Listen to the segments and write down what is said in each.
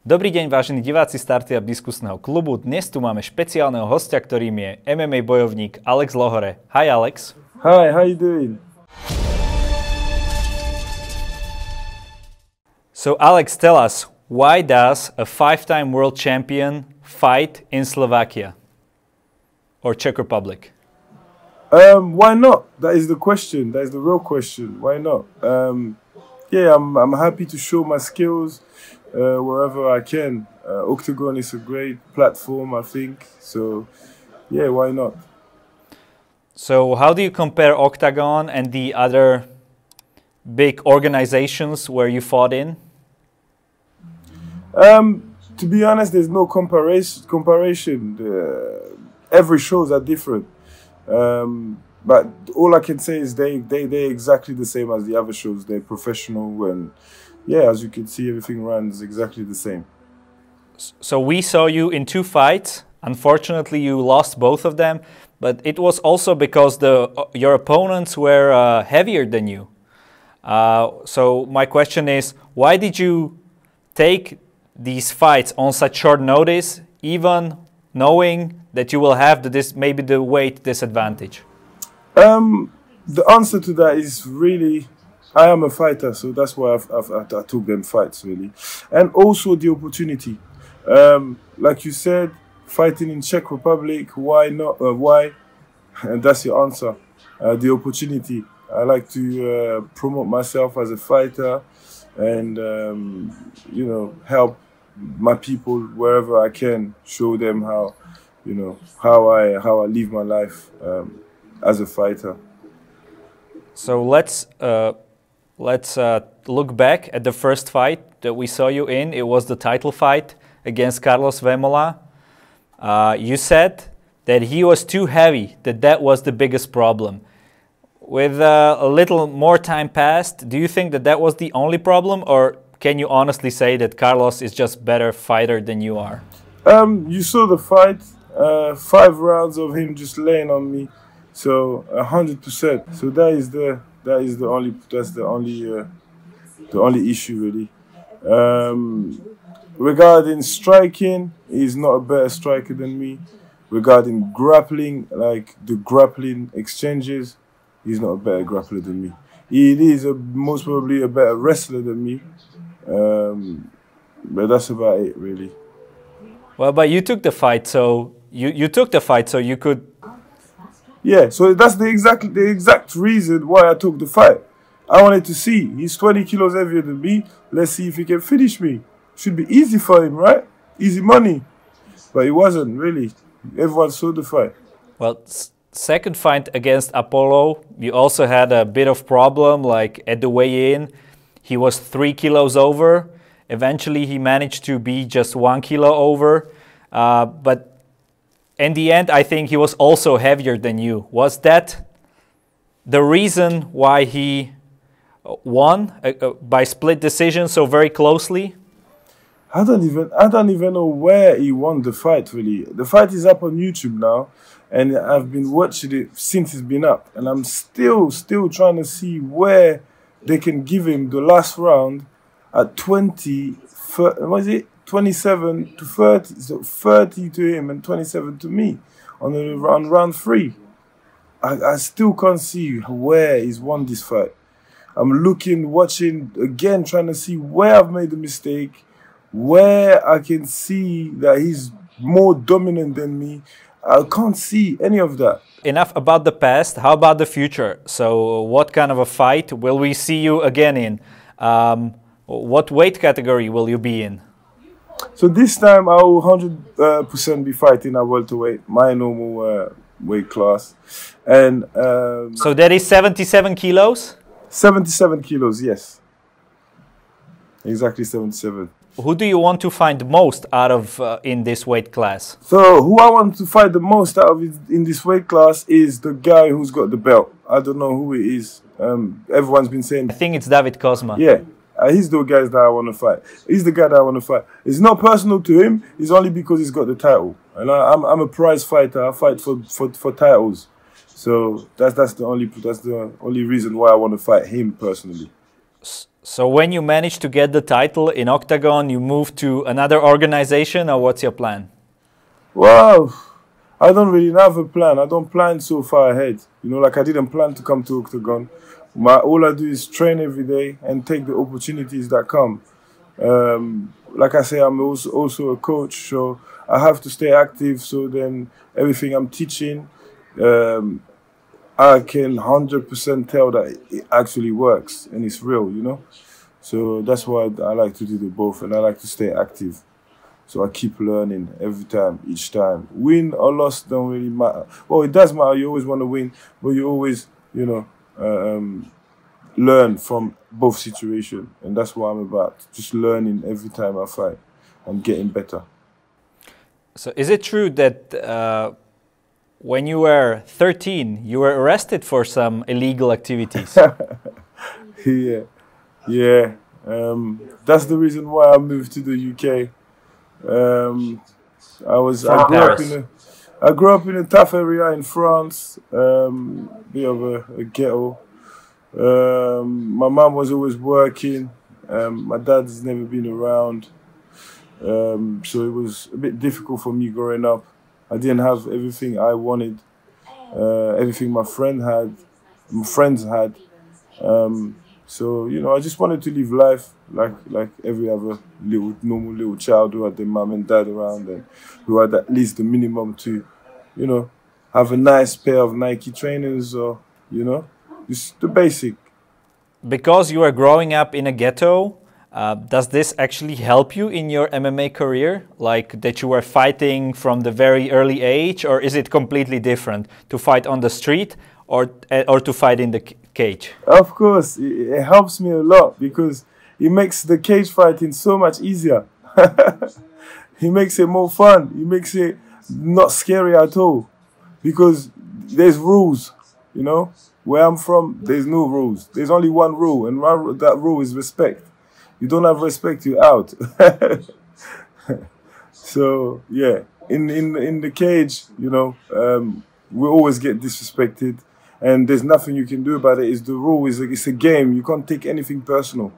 Dobrý deň, vážení diváci Starty Up diskusného klubu. Dnes tu máme špeciálneho hostia, ktorým je MMA bojovník Alex Lohore. Hi Alex. Hi, how you doing? So Alex, tell us, why does a five-time world champion fight in Slovakia or Czech Republic? Um, why not? That is the question. That is the real question. Why not? Um, yeah, I'm, I'm happy to show my skills uh, wherever I can. Uh, Oktagon is a great platform, I think. So, yeah, why not? So, how do you compare Oktagon and the other big organizations where you fought in? Um, to be honest, there's no comparison. Comparison. Uh, every shows are different. Um, but all I can say is they they they're exactly the same as the other shows. They're professional and yeah, as you can see, everything runs exactly the same. So we saw you in two fights. Unfortunately, you lost both of them, but it was also because the uh, your opponents were uh, heavier than you. Uh, so my question is, why did you take these fights on such short notice, even knowing that you will have the, this maybe the weight disadvantage? Um, the answer to that is really I am a fighter, so that's why I've, I've, i took them fights really, and also the opportunity. Um, like you said, fighting in Czech Republic, why not? Uh, why? And that's your answer. Uh, the opportunity. I like to uh, promote myself as a fighter, and um, you know help my people wherever I can. Show them how, you know, how I how I live my life um, as a fighter. So let's uh, let's uh, look back at the first fight that we saw you in. It was the title fight against Karlos Vémola. Uh, you said that he was too heavy, that that was the biggest problem. With uh, a little more time passed, do you think that that was the only problem, or can you honestly say that Carlos is just better fighter than you are? Um, you saw the fight, uh, five rounds of him just laying on me, so hundred percent. So that is the that is the only that's the only uh, the only issue really. Um, regarding striking, he's not a better striker than me. Regarding grappling, like the grappling exchanges, he's not a better grappler than me. He is a, most probably a better wrestler than me. Um, but that's about it, really. Well, but you took the fight, so you, you took the fight, so you could yeah, so that's the exact the exact reason why I took the fight. I wanted to see. He's 20 kilos heavier than me. Let's see if he can finish me. Should be easy for him, right? Easy money. But it wasn't really. Everyone saw the fight. Well, second fight against Apollo, you also had a bit of problem. Like at the weigh-in, he was three kilos over. Eventually, he managed to be just one kilo over. Uh, but in the end, I think he was also heavier than you. Was that the reason why he won uh, uh, by split decision so very closely? I don't even I don't even know where he won the fight really. The fight is up on YouTube now and I've been watching it since it's been up and I'm still still trying to see where they can give him the last round at 20 was it 27 to 30, so 30 to him and 27 to me on the round round three. I, I still can't see where he's won this fight. I'm looking, watching again, trying to see where I've made the mistake, where I can see that he's more dominant than me. I can't see any of that. Enough about the past. How about the future? So, what kind of a fight will we see you again in? Um, what weight category will you be in? So this time I will hundred uh, percent be fighting at welterweight, my normal uh, weight class, and um, so that is seventy-seven kilos. Seventy-seven kilos, yes, exactly seventy-seven. Who do you want to find most out of uh, in this weight class? So who I want to fight the most out of in this weight class is the guy who's got the belt. I don't know who it is. Um, everyone's been saying. I think it's David Kozma. Yeah, uh, he's the guy that I want to fight. He's the guy that I want to fight. It's not personal to him. It's only because he's got the title. And I, am I'm, I'm a prize fighter. I fight for, for, for titles. So that's that's the only that's the only reason why I want to fight him personally. So when you manage to get the title in Oktagon, you move to another organization, or what's your plan? Well, I don't really have a plan. I don't plan so far ahead. You know, like I didn't plan to come to Oktagon. My all I do is train every day and take the opportunities that come. Um, like I say, I'm also also a coach, so I have to stay active. So then everything I'm teaching, um, I can hundred percent tell that it actually works and it's real. You know, so that's why I like to do the both, and I like to stay active. So I keep learning every time, each time. Win or loss don't really matter. Well, it does matter. You always want to win, but you always, you know, uh, um, learn from both situations, and that's what I'm about. Just learning every time I fight and getting better. So, is it true that uh, when you were 13, you were arrested for some illegal activities? yeah, yeah. Um, that's the reason why I moved to the UK. Um, I was From I grew Paris. up in a I grew up in a tough area in France, um, bit of a, a ghetto. Um, my mom was always working. Um, my dad's never been around, um, so it was a bit difficult for me growing up. I didn't have everything I wanted, uh, everything my friend had, my friends had. Um, so you know, I just wanted to live life like like every other little normal little child who had their mum and dad around and who had at least the minimum to, you know, have a nice pair of Nike trainers or you know, just the basic. because you are growing up in a ghetto, uh, does this actually help you in your MMA career? Like that you were fighting from the very early age, or is it completely different to fight on the street or uh, or to fight in the cage? Of course, it, it helps me a lot because it makes the cage fighting so much easier. he makes it more fun. He makes it not scary at all because there's rules, you know. Where I'm from, there's no rules. There's only one rule, and that rule is respect. You don't have respect, you're out. so yeah, in in in the cage, you know, um, we always get disrespected, and there's nothing you can do about it. It's the rule. It's a, it's a game. You can't take anything personal.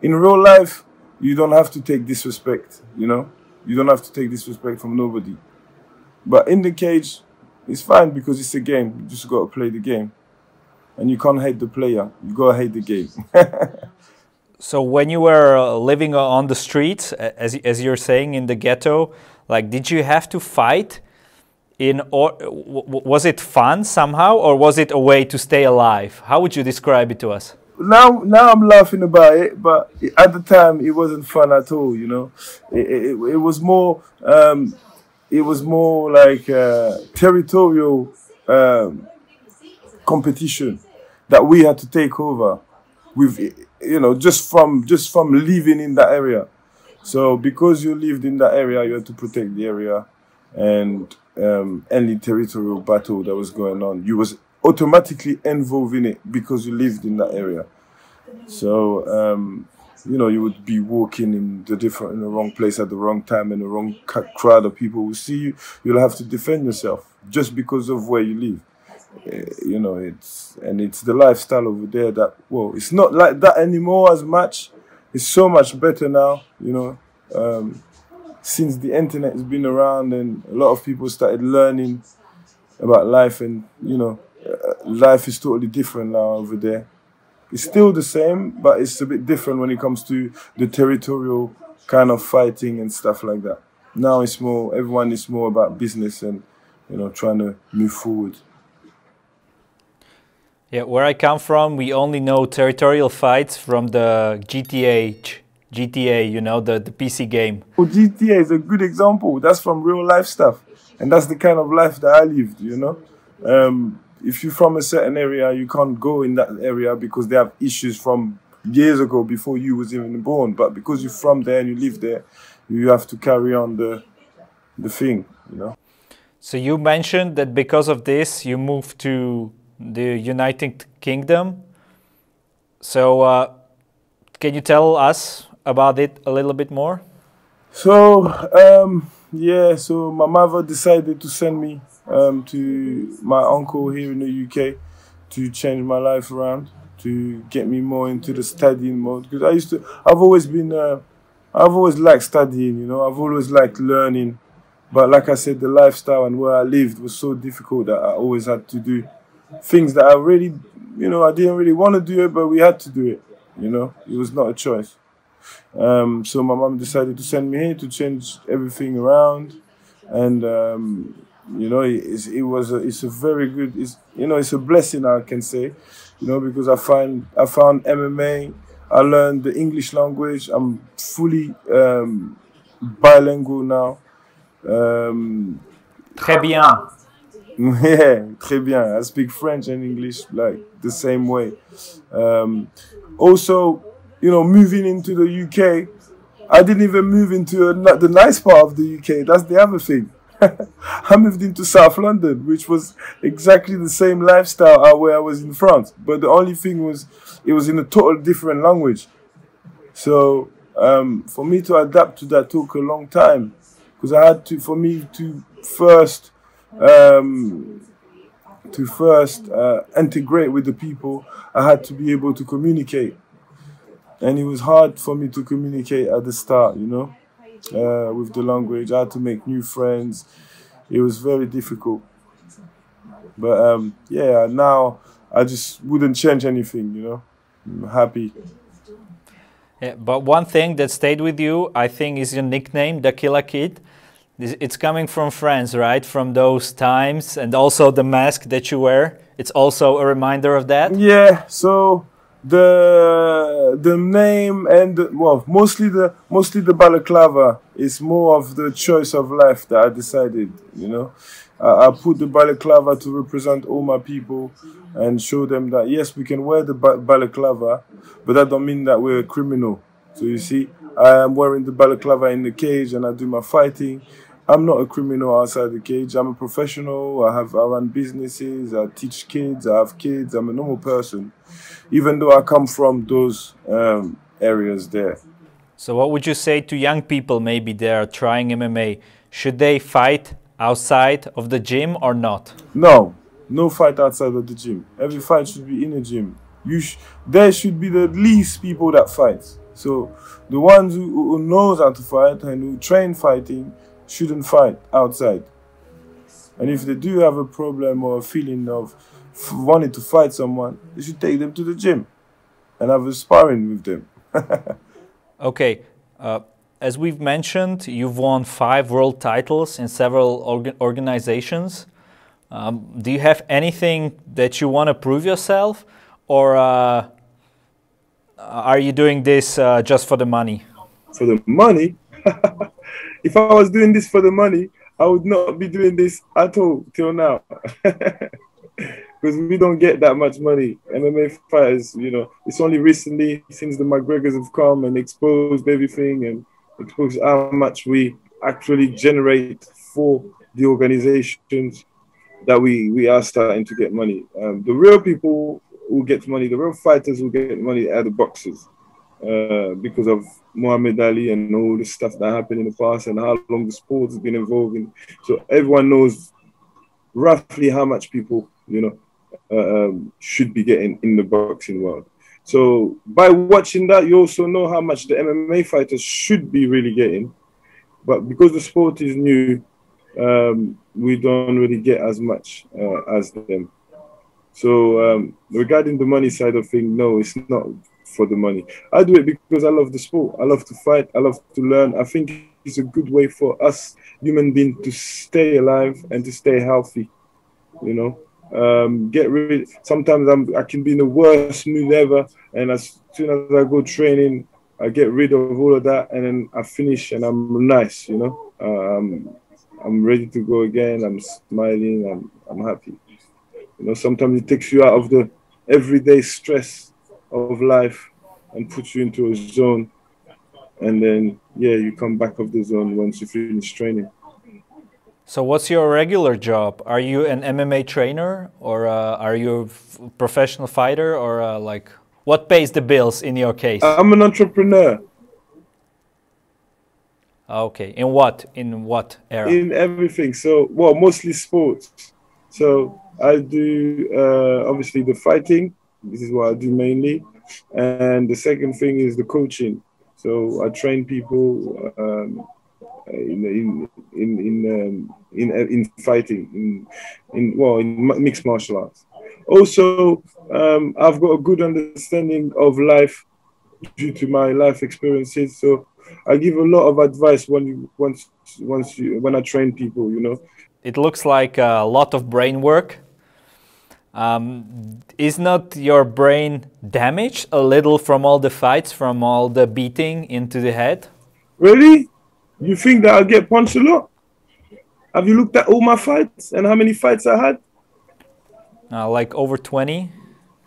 In real life, you don't have to take disrespect. You know, you don't have to take disrespect from nobody. But in the cage, it's fine because it's a game. You just got to play the game, and you can't hate the player. You gotta hate the game. So when you were uh, living on the streets, as as you're saying in the ghetto, like did you have to fight? In or was it fun somehow, or was it a way to stay alive? How would you describe it to us? now now I'm laughing about it, but at the time it wasn't fun at all. You know, it it, it was more um, it was more like territorial um, competition that we had to take over with you know just from just from living in that area. So because you lived in that area, you had to protect the area, and um, any territorial battle that was going on, you was automatically involved in it because you lived in that area. So um, you know you would be walking in the different in the wrong place at the wrong time, and the wrong crowd of people will see you. You'll have to defend yourself just because of where you live. Uh, you know it's and it's the lifestyle over there that well it's not like that anymore as much it's so much better now you know um, since the internet has been around and a lot of people started learning about life and you know uh, life is totally different now over there. It's still the same but it's a bit different when it comes to the territorial kind of fighting and stuff like that. Now it's more everyone is more about business and you know trying to move forward. Yeah, where I come from, we only know territorial fights from the GTA, GTA, you know, the, the PC game. Well, GTA is a good example. That's from real life stuff, and that's the kind of life that I lived. You know, um, if you're from a certain area, you can't go in that area because they have issues from years ago before you was even born. But because you're from there and you live there, you have to carry on the the thing. You know. So you mentioned that because of this, you moved to the United Kingdom. So uh, can you tell us about it a little bit more? So um, yeah, so my mother decided to send me um, to my uncle here in the UK to change my life around, to get me more into the studying mode because I used to. I've always been. Uh, I've always liked studying. You know, I've always liked learning. But like I said, the lifestyle and where I lived was so difficult that I always had to do things that I really, you know, I didn't really want to do it, but we had to do it. You know, it was not a choice. Um, so my mom decided to send me here to change everything around, and um, you know, it, it was a, it's a very good, it's you know, it's a blessing I can say, you know, because I find I found MMA, I learned the English language, I'm fully um, bilingual now. Um, Très bien. Yeah, très bien. I speak French and English like the same way. Um, also, you know, moving into the UK, I didn't even move into a, the nice part of the UK. That's the other thing. I moved into South London, which was exactly the same lifestyle where I was in France. But the only thing was, it was in a total different language. So um, for me to adapt to that took a long time because I had to, for me to first, um, to first uh, integrate with the people, I had to be able to communicate and it was hard for me to communicate at the start, you know, uh, with the language. I had to make new friends. It was very difficult. But um, yeah, now I just wouldn't change anything, you know. I'm happy. Yeah, but one thing that stayed with you, I think, is your nickname, the Killer Kid. It's coming from France, right? From those times, and also the mask that you wear. It's also a reminder of that. Yeah. So the the name and well mostly the mostly the balaclava is more of the choice of life that I decided you know I, I put the balaclava to represent all my people and show them that yes we can wear the balaclava but that don't mean that we're a criminal so you see I am wearing the balaclava in the cage and I do my fighting I'm not a criminal outside the cage. I'm a professional. I have I run businesses. I teach kids. I have kids. I'm a normal person even though I come from those um, areas there. So, what would you say to young people maybe they are trying MMA? Should they fight outside of the gym or not? No, no fight outside of the gym. Every fight should be in the gym. You sh- there should be the least people that fight. So the ones who, who knows how to fight and who train fighting shouldn't fight outside. And if they do have a problem or a feeling of wanting to fight someone, you should take them to the gym and have a sparring with them. okay. Uh, as we've mentioned, you've won five world titles in several orga organizations. Um, do you have anything that you want to prove yourself, or uh, are you doing this uh, just for the money? For the money? if I was doing this for the money, I would not be doing this at all till now. because we don't get that much money. MMA fighters, you know, it's only recently since the McGregors have come and exposed everything and exposed how much we actually generate for the organizations that we we are starting to get money. Um, the real people who get money, the real fighters who get money are the boxers. Uh, because of Muhammad Ali and all the stuff that happened in the past and how long the sport has been evolving. So everyone knows roughly how much people, you know, um, should be getting in the boxing world. So by watching that, you also know how much the MMA fighters should be really getting. But because the sport is new, um, we don't really get as much uh, as them. So um, regarding the money side of things, no, it's not for the money. I do it because I love the sport. I love to fight. I love to learn. I think it's a good way for us human beings to stay alive and to stay healthy. You know, um, get rid. Sometimes I'm I can be in the worst mood ever, and as soon as I go training, I get rid of all of that, and then I finish, and I'm nice. You know, um, I'm ready to go again. I'm smiling. I'm I'm happy. You know, sometimes it takes you out of the everyday stress of life and puts you into a zone, and then yeah, you come back of the zone once you finish training. So, what's your regular job? Are you an MMA trainer, or uh, are you a professional fighter, or uh, like what pays the bills in your case? I'm an entrepreneur. Okay, in what in what era? In everything. So, well, mostly sports. So I do uh, obviously the fighting. This is what I do mainly. And the second thing is the coaching. So I train people um, in in in in, um, in, in fighting in in well in mixed martial arts. Also, um, I've got a good understanding of life due to my life experiences. So I give a lot of advice when you once once you when I train people. You know, it looks like a lot of brain work. Um, is not your brain damaged a little from all the fights, from all the beating into the head? Really? You think that I'll get punched a lot? Have you looked at all my fights and how many fights I had? Uh, like over 20.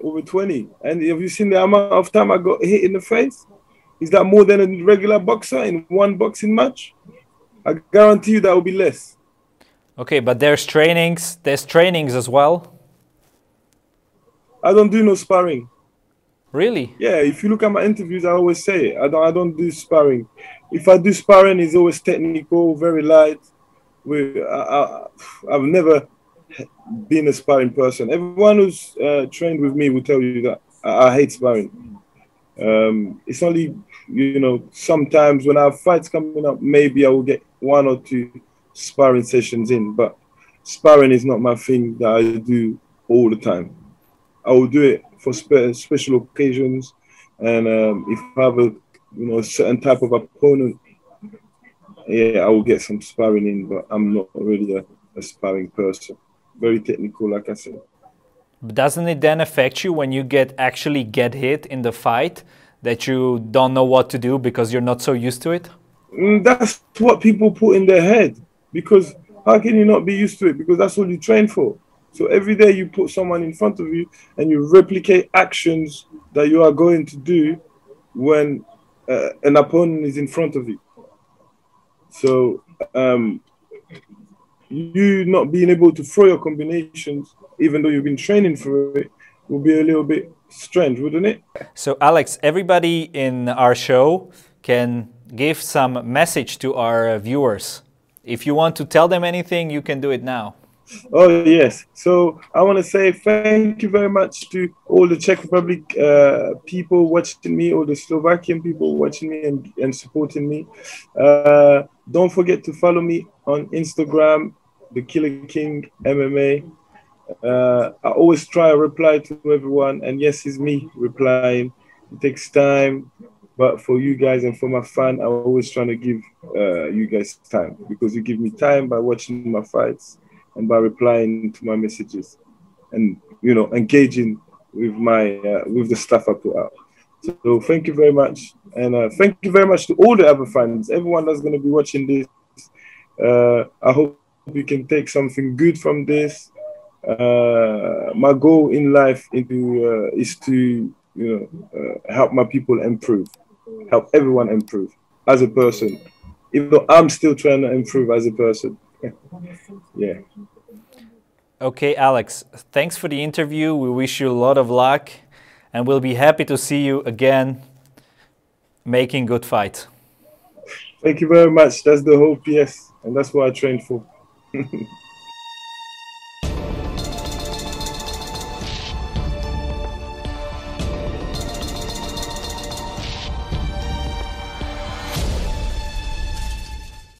Over 20. And have you seen the amount of time I got hit in the face? Is that more than a regular boxer in one boxing match? I guarantee you that will be less. Okay, but there's trainings. There's trainings as well. I don't do no sparring. Really? Yeah. If you look at my interviews, I always say it. I don't. I don't do sparring. If I do sparring, it's always technical, very light. We, I, have never been a sparring person. Everyone who's uh, trained with me will tell you that I, I hate sparring. Um, it's only you know sometimes when I have fights coming up, maybe I will get one or two sparring sessions in, but sparring is not my thing that I do all the time. I will do it for spe- special occasions, and um, if I have a you know a certain type of opponent, yeah, I will get some sparring in, but I'm not really a, a sparring person. Very technical, like I said. Doesn't it then affect you when you get actually get hit in the fight that you don't know what to do because you're not so used to it? Mm, that's what people put in their head. Because how can you not be used to it? Because that's what you train for. So every day you put someone in front of you and you replicate actions that you are going to do when uh, an opponent is in front of you. So um, you not being able to throw your combinations, even though you've been training for it, will be a little bit strange, wouldn't it? So Alex, everybody in our show can give some message to our viewers. If you want to tell them anything, you can do it now. Oh yes. So I want to say thank you very much to all the Czech Republic uh, people watching me, all the Slovakian people watching me and, and supporting me. Uh, don't forget to follow me on Instagram, the Killer King MMA. Uh, I always try to reply to everyone, and yes, it's me replying. It takes time, but for you guys and for my fan, I'm always trying to give uh, you guys time because you give me time by watching my fights and by replying to my messages and you know engaging with my uh, with the stuff I put out. So thank you very much, and uh, thank you very much to all the other fans, everyone that's going to be watching this. Uh, I hope we can take something good from this. Uh, my goal in life into uh, is to you know uh, help my people improve, help everyone improve as a person. Even though I'm still trying to improve as a person. yeah. Okay, Alex, thanks for the interview. We wish you a lot of luck and we'll be happy to see you again making good fights. Thank you very much. That's the hope, yes. And that's what I trained for.